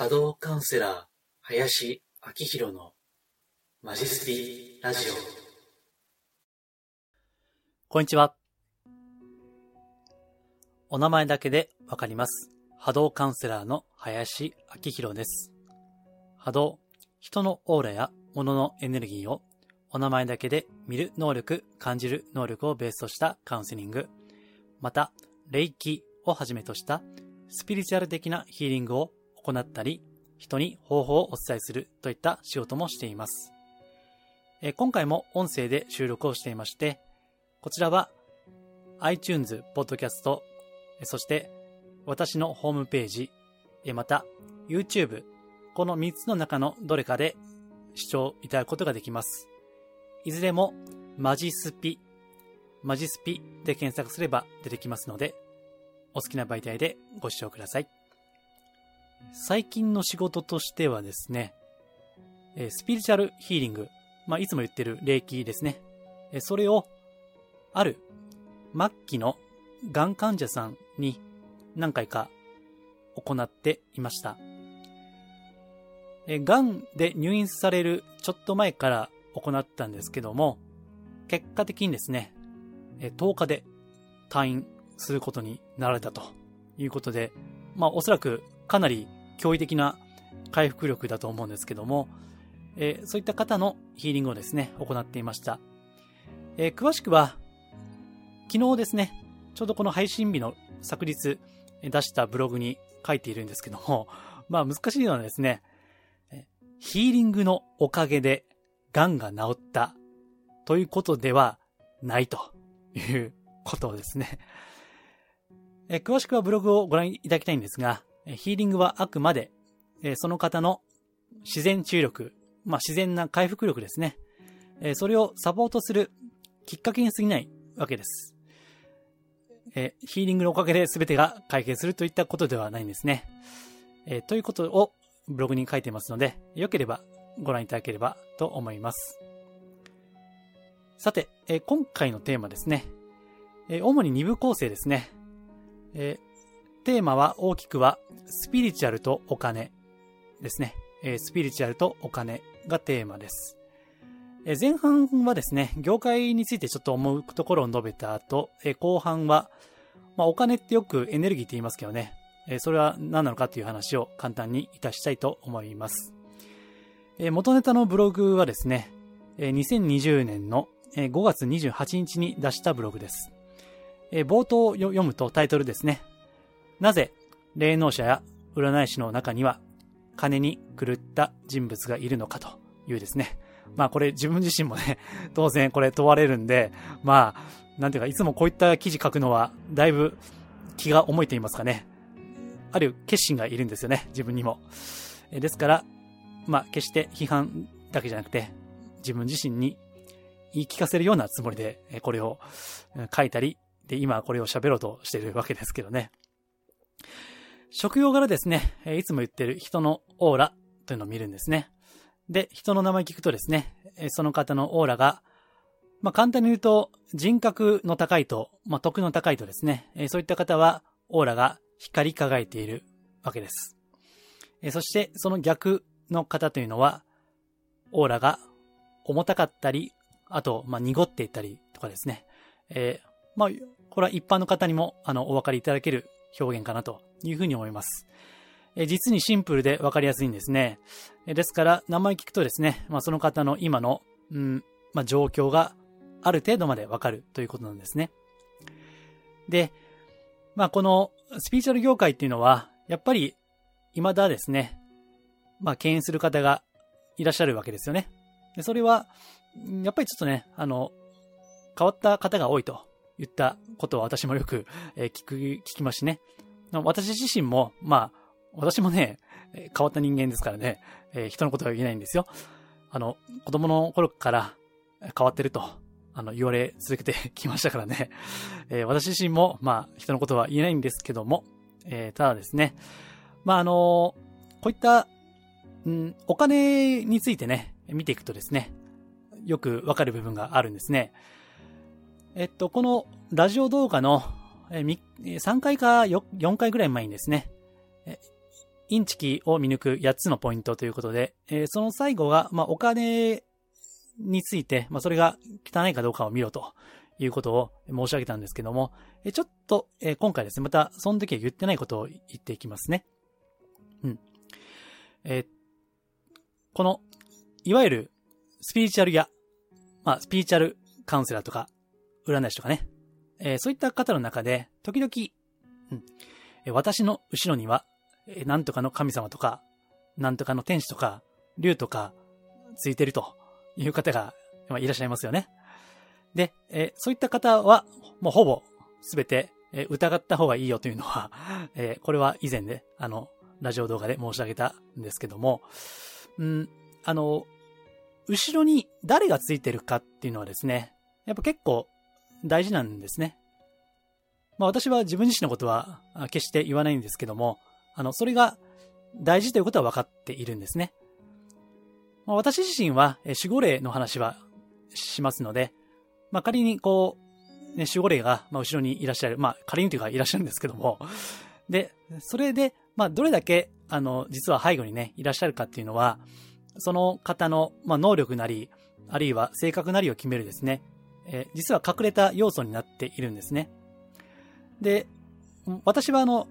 波動カウンセラー、林明宏のマジスピラジオ。こんにちは。お名前だけでわかります。波動カウンセラーの林明宏です。波動、人のオーラや物のエネルギーをお名前だけで見る能力、感じる能力をベースとしたカウンセリング、また、霊気をはじめとしたスピリチュアル的なヒーリングを行ったり、人に方法をお伝えするといった仕事もしています。今回も音声で収録をしていまして、こちらは iTunes、Podcast、そして私のホームページ、また YouTube、この3つの中のどれかで視聴いただくことができます。いずれもマジスピ、マジスピで検索すれば出てきますので、お好きな媒体でご視聴ください。最近の仕事としてはですね、スピリチュアルヒーリング、まあ、いつも言ってる霊気ですね。それを、ある末期のがん患者さんに何回か行っていました。えーがんで入院されるちょっと前から行ったんですけども、結果的にですね、10日で退院することになられたということで、まあおそらくかなり驚異的な回復力だと思うんですけども、えーそういった方のヒーリングをですね、行っていました。えー詳しくは、昨日ですね、ちょうどこの配信日の昨日出したブログに書いているんですけども、まあ難しいのはですね、ヒーリングのおかげで癌が治ったということではないということですね。え詳しくはブログをご覧いただきたいんですが、ヒーリングはあくまで、その方の自然治癒力、まあ自然な回復力ですね。それをサポートするきっかけに過ぎないわけです。えヒーリングのおかげで全てが解決するといったことではないんですね。えということをブログに書いてますので、よければご覧いただければと思います。さて、え今回のテーマですね。え主に2部構成ですね。えテーマは大きくは、スピリチュアルとお金ですね。えースピリチュアルとお金がテーマです。えー前半はですね、業界についてちょっと思うところを述べた後、えー後半は、まあ、お金ってよくエネルギーって言いますけどね、えそれは何なのかという話を簡単にいたしたいと思います。え元ネタのブログはですね、えー2020年の5月28日に出したブログです。え冒頭を読むとタイトルですね。なぜ霊能者や占い師の中には金に狂った人物がいるのかというですね。まあこれ自分自身もね、当然これ問われるんで、まあ、なんていうかいつもこういった記事書くのはだいぶ気が重いと言いますかね。ある決心がいるんですよね、自分にも。ですから、まあ決して批判だけじゃなくて、自分自身に言い聞かせるようなつもりで、これを書いたり、で、今これを喋ろうとしてるわけですけどね。職業柄ですね、いつも言ってる人のオーラというのを見るんですね。で、人の名前聞くとですね、その方のオーラが、まあ、簡単に言うと、人格の高いと、まあ、徳の高いとですね、そういった方は、オーラが光り輝いているわけです。そして、その逆の方というのは、オーラが重たかったり、あと、まあ、濁っていたりとかですね。えーまあ、これは一般の方にも、あの、お分かりいただける表現かなというふうに思います。え実にシンプルで分かりやすいんですね。えですから、名前聞くとですね、まあ、その方の今の、うん、まあ、状況がある程度まで分かるということなんですね。で、まあ、このスピリチュアル業界っていうのは、やっぱり、未だですね、まあ、敬遠する方がいらっしゃるわけですよね。でそれは、やっぱりちょっとね、あの、変わった方が多いと言ったことは私もよく、聞く、聞きますしね。私自身も、まあ、私もね、変わった人間ですからね、人のことは言えないんですよ。あの、子供の頃から変わってると、あの、言われ続けて きましたからね。私自身も、まあ、人のことは言えないんですけども、ただですね、まあ、あのこういった、ん、お金についてね、見ていくとですね、よくわかる部分があるんですね。えっと、このラジオ動画の3回か 4, 回ぐらい前にですね、インチキを見抜く8つのポイントということで、その最後が、まあ、お金について、まあ、それが汚いかどうかを見ろということを申し上げたんですけども、ちょっと、今回ですね、また、その時は言ってないことを言っていきますね。うん。えこの、いわゆる、スピリチュアルや、まあ、スピリチュアルカウンセラーとか、占い師とかね、えそういった方の中で、時々、うん、私の後ろには、なんとかの神様とか、なんとかの天使とか、竜とか、ついてるという方がいらっしゃいますよね。で、えそういった方は、もうほぼすべて、え疑った方がいいよというのは、えこれは以前で、あの、ラジオ動画で申し上げたんですけども、うん、あの、後ろに誰がついてるかっていうのはですね、やっぱ結構大事なんですね。まあ私は自分自身のことは決して言わないんですけども、あの、それが大事ということは分かっているんですね。まあ、私自身は守護霊の話はしますので、まあ仮にこう、ね、守護霊が、後ろにいらっしゃる、まあ仮にというかいらっしゃるんですけども、で、それで、まあどれだけ、あの、実は背後にね、いらっしゃるかっていうのは、その方の、まあ、能力なり、あるいは性格なりを決めるですね、えー、実は隠れた要素になっているんですね。で、私はあの、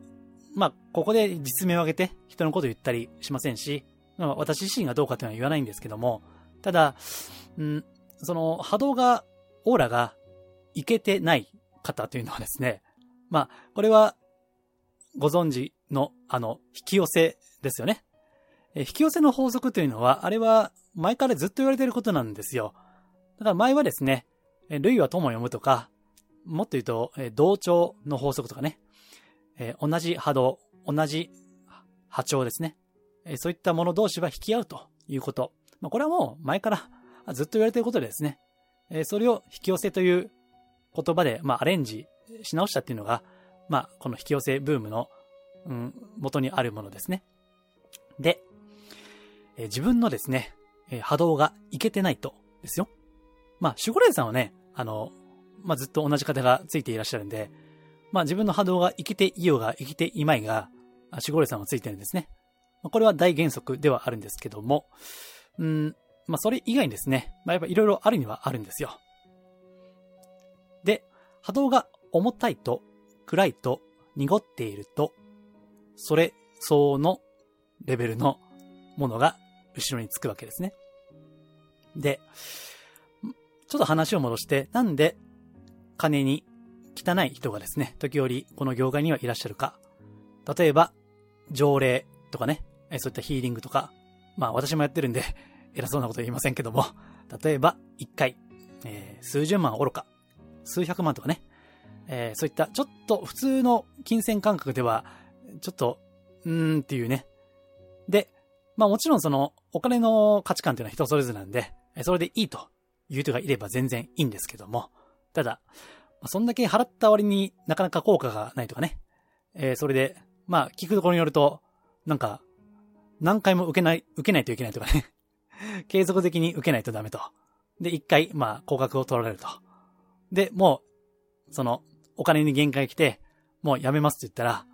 まあ、ここで実名を挙げて人のこと言ったりしませんし、まあ、私自身がどうかというのは言わないんですけども、ただ、うん、その波動が、オーラがいけてない方というのはですね、まあ、これはご存知のあの、引き寄せですよね。え引き寄せの法則というのは、あれは前からずっと言われていることなんですよ。だから前はですね、類は友を読むとか、もっと言うと、同調の法則とかね、同じ波動、同じ波長ですね。そういったもの同士は引き合うということ。まあ、これはもう前からずっと言われていることでですね。それを引き寄せという言葉で、まあ、アレンジし直したっていうのが、まあ、この引き寄せブームの、うん、元にあるものですね。で、自分のですね、波動がいけてないとですよ。まあ、守護霊さんはね、あの、まあ、ずっと同じ方がついていらっしゃるんで、まあ、自分の波動が生きていようが生きていまいが、守護霊さんはついてるんですね。ま、これは大原則ではあるんですけども、うん、まあ、それ以外にですね、まあ、やっぱいろいろあるにはあるんですよ。で、波動が重たいと、暗いと、濁っていると、それ相応のレベルのものが後ろにつくわけですね。で、ちょっと話を戻して、なんで金に汚い人がですね、時折この業界にはいらっしゃるか。例えば、条例とかね、そういったヒーリングとか、まあ私もやってるんで、偉そうなこと言いませんけども、例えば、一回、えー、数十万愚か、数百万とかね、えー、そういったちょっと普通の金銭感覚では、ちょっと、うーんっていうね。で、まあもちろんその、お金の価値観っていうのは人それぞれなんで、それでいいと。いう人がいれば全然いいんですけども、ただ、そんだけ払った割になかなか効果がないとかね。えー、それで、まあ、聞くところによると、なんか、何回も受けない、受けないといけないとかね。継続的に受けないとダメと。で、一回、まあ、高額を取られると。で、もう、その、お金に限界来て、もうやめますって言ったら、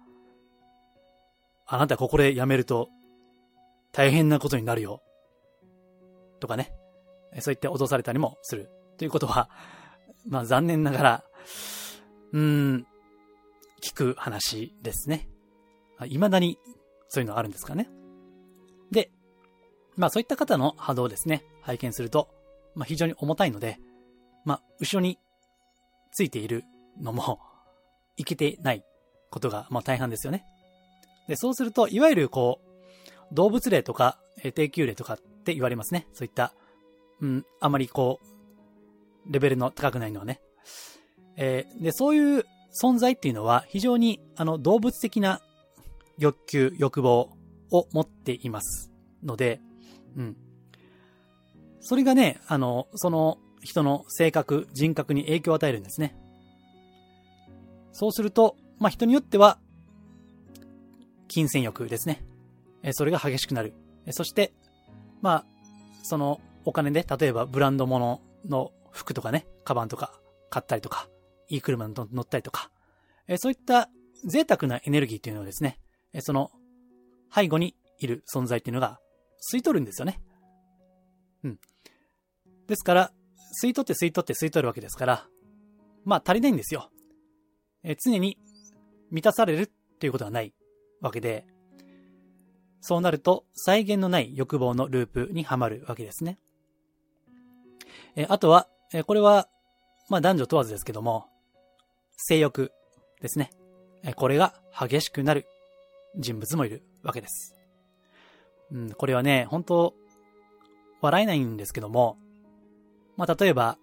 あなたここでやめると、大変なことになるよ。とかね。そう言って脅されたりもする。ということは、まあ残念ながら、うーん、聞く話ですね。未だにそういうのあるんですかね。で、まあそういった方の波動をですね、拝見すると、まあ非常に重たいので、まあ後ろについているのも、いけてないことが、まあ大半ですよね。で、そうすると、いわゆるこう、動物霊とか、低級霊とかって言われますね。そういった、うん、あまりこう、レベルの高くないのはね。えー、で、そういう存在っていうのは非常にあの動物的な欲求、欲望を持っていますので、うん。それがね、あの、その人の性格、人格に影響を与えるんですね。そうすると、まあ、人によっては、金銭欲ですね。え、それが激しくなる。え、そして、まあ、そのお金で、例えばブランド物の服とかね、カバンとか買ったりとか、いい車に乗ったりとか、えそういった贅沢なエネルギーっていうのはですね、えその背後にいる存在っていうのが吸い取るんですよね。うん。ですから、吸い取って吸い取って吸い取るわけですから、まあ足りないんですよ。え常に満たされるっていうことはないわけで、そうなると再現のない欲望のループにはまるわけですね。えあとは、えこれは、まあ男女問わずですけども、性欲ですね。えこれが激しくなる人物もいるわけです。うん、これはね、本当笑えないんですけども、まあ例えば、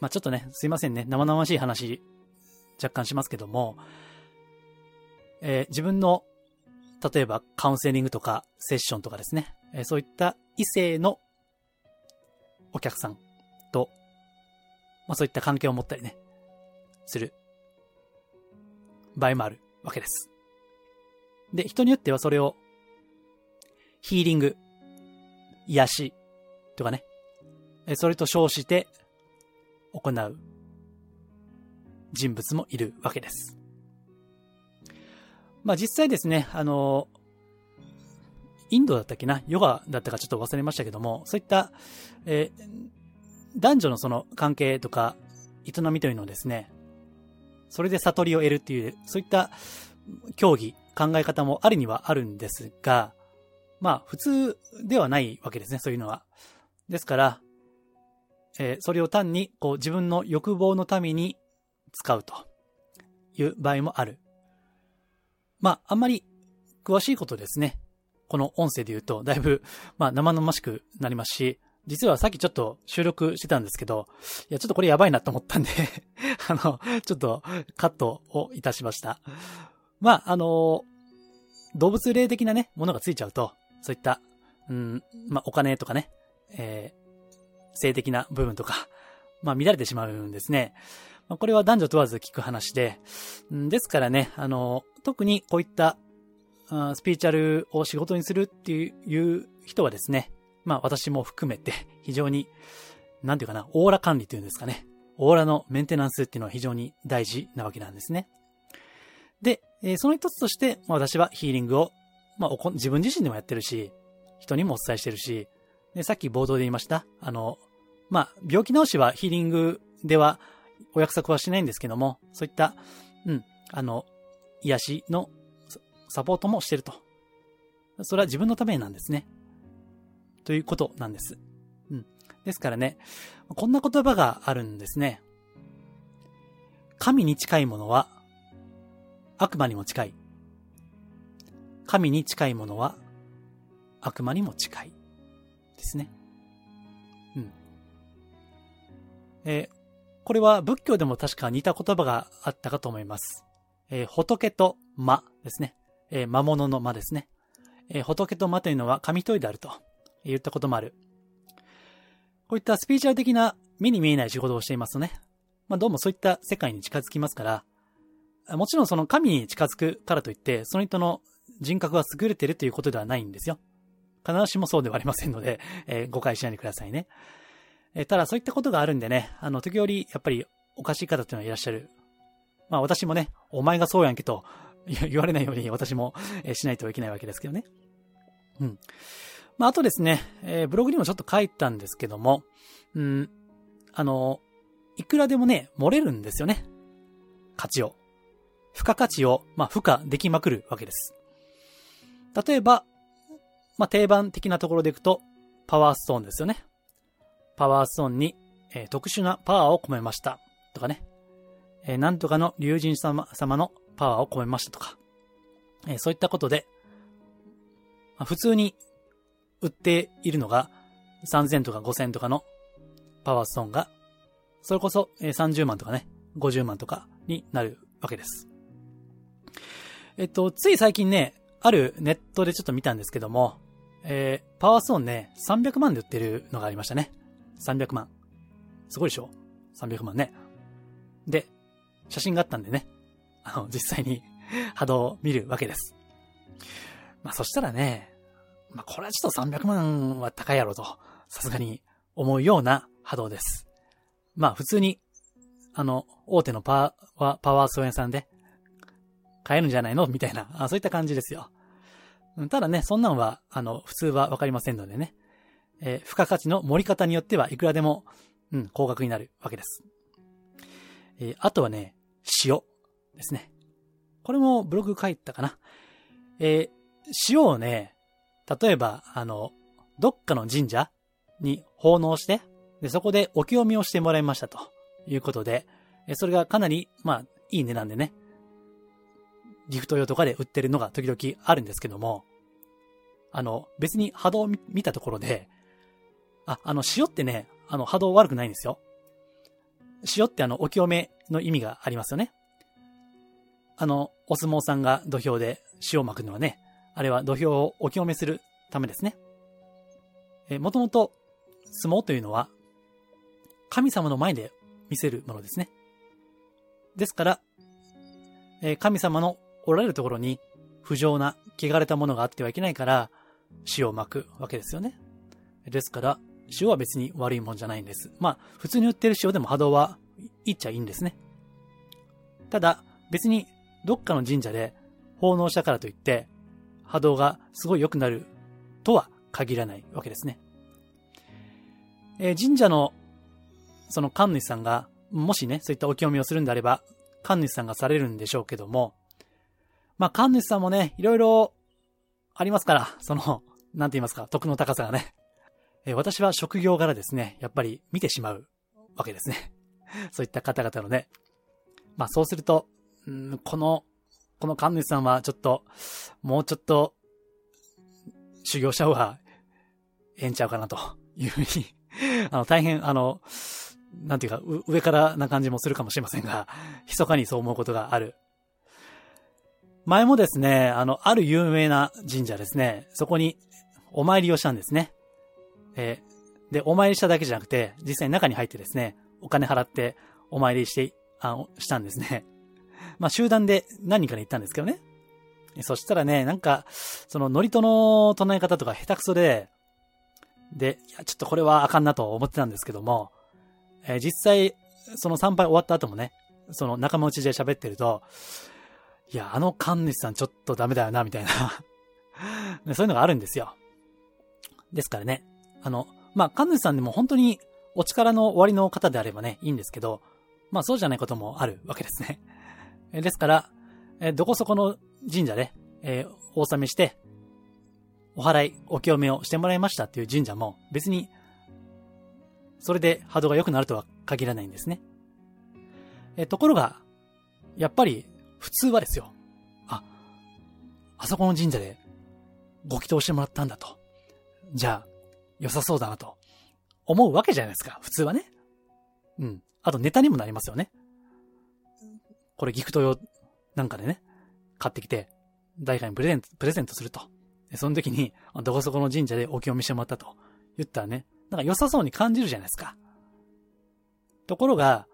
まあちょっとね、すいませんね、生々しい話、若干しますけども、えー、自分の、例えばカウンセリングとかセッションとかですね、えー、そういった異性のお客さんと、まあそういった関係を持ったりね、する場合もあるわけです。で、人によってはそれをヒーリング、癒しとかね、それと称して行う人物もいるわけです。まあ実際ですね、あの、インドだったっけな、ヨガだったかちょっと忘れましたけども、そういった、えー、男女のその関係とか、営みというのをですね、それで悟りを得るっていう、そういった競技、考え方もあるにはあるんですが、まあ普通ではないわけですね、そういうのは。ですから、えー、それを単にこう自分の欲望のために使うという場合もある。まあ、あんまり詳しいことですね。この音声で言うと、だいぶ、まあ、生々しくなりますし、実はさっきちょっと収録してたんですけど、いや、ちょっとこれやばいなと思ったんで あの、ちょっとカットをいたしました。まあ、あの、動物霊的なね、ものがついちゃうと、そういった、うん、まあ、お金とかね、えー、性的な部分とか、まあ、乱れてしまうんですね。まあ、これは男女問わず聞く話で、うんですからね、あの、特にこういったスピーチャルを仕事にするっていう人はですね、まあ私も含めて非常に、なんていうかな、オーラ管理っていうんですかね。オーラのメンテナンスっていうのは非常に大事なわけなんですね。で、えその一つとして、ま、私はヒーリングを、まあ、自分自身でもやってるし、人にもお伝えしてるし、で、さっき冒頭で言いました、あの、まあ、病気治しはヒーリングではお約束はしないんですけども、そういった、うん、あの、癒しのサポートもしてると。それは自分のためなんですね。ということなんです。うん。ですからね、こんな言葉があるんですね。神に近いものは悪魔にも近い。神に近いものは悪魔にも近い。ですね。うん。えー、これは仏教でも確か似た言葉があったかと思います。えー、仏と魔ですね。えー、魔物の魔ですね。えー、仏と魔というのは神一人であると。言ったこともある。こういったスピーチャル的な目に見えない仕事をしていますとね、まあどうもそういった世界に近づきますから、もちろんその神に近づくからといって、その人の人格が優れてるということではないんですよ。必ずしもそうではありませんので、えー、誤解しないでくださいね。えー、ただそういったことがあるんでね、あの、時折やっぱりおかしい方っていうのはいらっしゃる。まあ私もね、お前がそうやんけと言われないように私もしないといけないわけですけどね。うん。まあ、あとですね、えー、ブログにもちょっと書いたんですけども、うん、あの、いくらでもね、漏れるんですよね。価値を。付加価値を、まあ、付加できまくるわけです。例えば、まあ、定番的なところでいくと、パワーストーンですよね。パワーストーンに、えー、特殊なパワーを込めました。とかね。えー、なんとかの竜神様様のパワーを込めましたとか。えー、そういったことで、まあ、普通に売っているのが3000とか5000とかのパワーストーンが、それこそ30万とかね、50万とかになるわけです。えっと、つい最近ね、あるネットでちょっと見たんですけども、えー、パワーストーンね、300万で売ってるのがありましたね。300万。すごいでしょ ?300 万ね。で、写真があったんでね、あの、実際に 波動を見るわけです。まあ、そしたらね、まあ、これはちょっと300万は高いやろと、さすがに思うような波動です。まあ、普通に、あの、大手のパワー、パワーソー屋さんで買えるんじゃないの？みたいなあ、そういった感じですよ。ただね、そんなんは、あの、普通はわかりませんのでね。えー付加価値の盛り方によってはいくらでも、うん、高額になるわけです。えーあとはね、塩ですね。これもブログ書いたかな。えー塩をね、例えば、あの、どっかの神社に奉納して、で、そこでお清めをしてもらいましたということで、それがかなり、まあ、いい値段でね、ギフト用とかで売ってるのが時々あるんですけども、あの、別に波動を見見たところで、あ、あの、塩ってね、あの、波動悪くないんですよ。塩ってあの、お清めの意味がありますよね。あの、お相撲さんが土俵で塩を巻くのはね、あれは土俵をお清めするためですね。え、もともと、相撲というのは、神様の前で見せるものですね。ですから、え神様のおられるところに不浄な、汚れたものがあってはいけないから、塩を巻くわけですよね。ですから、塩は別に悪いもんじゃないんです。まあ、普通に売ってる塩でも波動はいっちゃいいんですね。ただ、別にどっかの神社で奉納したからといって、波動がすごい良くなるとは限らないわけですね。えー神社のその神主さんが、もしね、そういったお清めをするんであれば、神主さんがされるんでしょうけども、まあ神主さんもね、いろいろありますから、その、なんて言いますか、徳の高さがね。えー私は職業柄ですね、やっぱり見てしまうわけですね。そういった方々のね。まあそうすると、うんこの、この神主さんはちょっと、もうちょっと、修行した方がええんちゃうかなというふうに、あの、大変、あの、なんていうか、上からな感じもするかもしれませんが、密かにそう思うことがある。前もですね、あの、ある有名な神社ですね、そこにお参りをしたんですね。えーで、お参りしただけじゃなくて、実際に中に入ってですね、お金払ってお参りして、あしたんですね。まあ、集団で何人かで行ったんですけどね。そしたらね、なんか、その、祝詞の唱え方とか下手くそで、で、いや、ちょっとこれはあかんなと思ってたんですけども、えー実際、その参拝終わった後もね、その仲間内で喋ってると、いや、あの神主さんちょっとダメだよな、みたいな そういうのがあるんですよ。ですからね、あの、まあ、神主さんでも本当にお力の終わりの方であればね、いいんですけど、まあ、そうじゃないこともあるわけですね。えですから、えどこそこの神社で、えーお納めして、お祓い、お清めをしてもらいましたっていう神社も別に、それで波動が良くなるとは限らないんですね。えところが、やっぱり普通はですよ。あ、あそこの神社でご祈祷してもらったんだと。じゃあ、良さそうだなと思うわけじゃないですか。普通はね。うん。あとネタにもなりますよね。これギフト用なんかでね、買ってきて、誰かにプレゼント、プレゼントすると。でその時に、どこそこの神社でお清めしてもらったと言ったらね、なんか良さそうに感じるじゃないですか。ところが、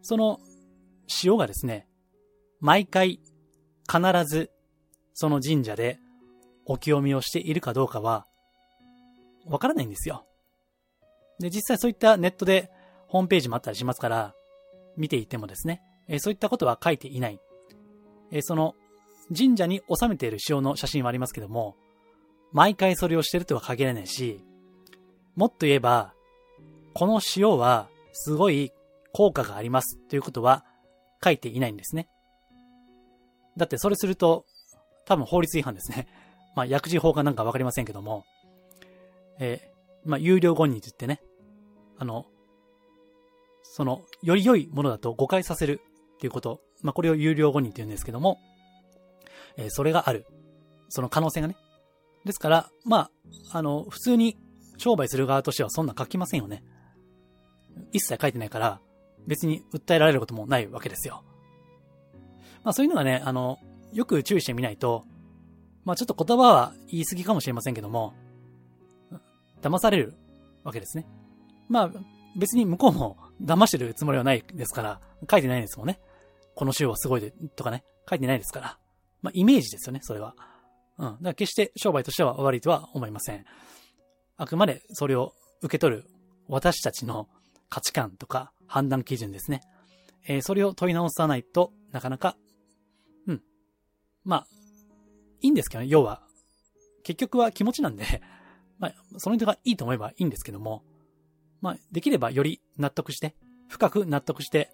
その塩がですね、毎回必ずその神社でお清めをしているかどうかは、わからないんですよ。で、実際そういったネットでホームページもあったりしますから、見ていてもですね、えそういったことは書いていない。えその、神社に収めている塩の写真はありますけども、毎回それをしてるとは限らないし、もっと言えば、この塩はすごい効果がありますということは書いていないんですね。だってそれすると、多分法律違反ですね。まあ、薬事法かなんかわかりませんけども、えーまあ、有料誤認と言ってね、あの、その、より良いものだと誤解させるっていうこと、まあ、これを有料誤認って言うんですけども、えーそれがある。その可能性がね。ですから、まあ、あの、普通に商売する側としてはそんな書きませんよね。一切書いてないから、別に訴えられることもないわけですよ。まあそういうのがね、あの、よく注意してみないと、まあちょっと言葉は言い過ぎかもしれませんけども、騙されるわけですね。まあ別に向こうも騙してるつもりはないですから、書いてないですもんね。この週はすごいで、とかね、書いてないですから。まあイメージですよね、それは。うん。だから決して商売としては悪いとは思いません。あくまでそれを受け取る私たちの価値観とか判断基準ですね。えーそれを問い直さないとなかなか、うん。まあ、いいんですけどね、要は、結局は気持ちなんで、まあ、その人がいいと思えばいいんですけども、まあ、できればより納得して、深く納得して、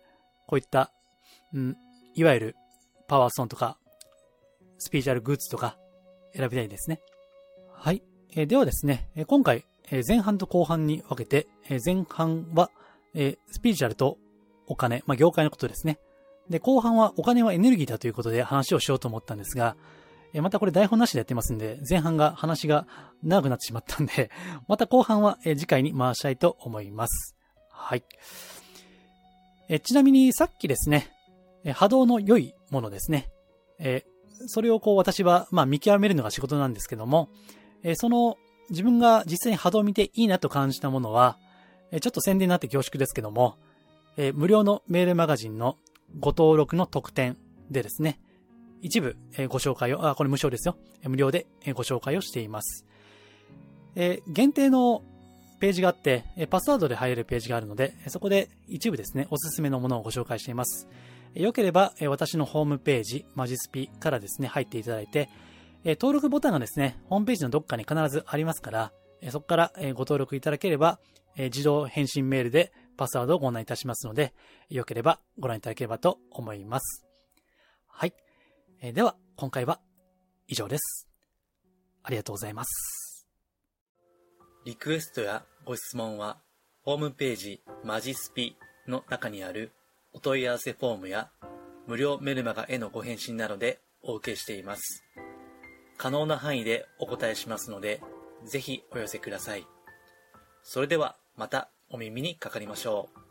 こういった、うん、いわゆるパワーストーンとか、スピーチャルグッズとか選びたいですね。はい。えー、ではですね、今回、えー、前半と後半に分けて、え前半は、えスピーチャルとお金、まあ、業界のことですね。で、後半はお金はエネルギーだということで話をしようと思ったんですが、えまたこれ台本なしでやってますんで、前半が話が長くなってしまったんで、また後半は、次回に回したいと思います。はい。えちなみにさっきですね、波動の良いものですね。えそれをこう私は、まあ見極めるのが仕事なんですけども、えその自分が実際に波動を見ていいなと感じたものは、えちょっと宣伝になって恐縮ですけども、え無料のメールマガジンのご登録の特典でですね、一部、えご紹介を、あ、これ無償ですよ。無料で、えご紹介をしています。え限定のページがあって、パスワードで入れるページがあるので、そこで一部ですね、おすすめのものをご紹介しています。よければ、私のホームページ、マジスピからですね、入っていただいて、登録ボタンがですね、ホームページのどっかに必ずありますから、そこからご登録いただければ、自動返信メールでパスワードをご案内いたしますので、よければご覧いただければと思います。はい。では、今回は以上です。ありがとうございます。リクエストやご質問は、ホームページマジスピの中にあるお問い合わせフォームや無料メルマガへのご返信などでお受けしています。可能な範囲でお答えしますので、ぜひお寄せください。それではまたお耳にかかりましょう。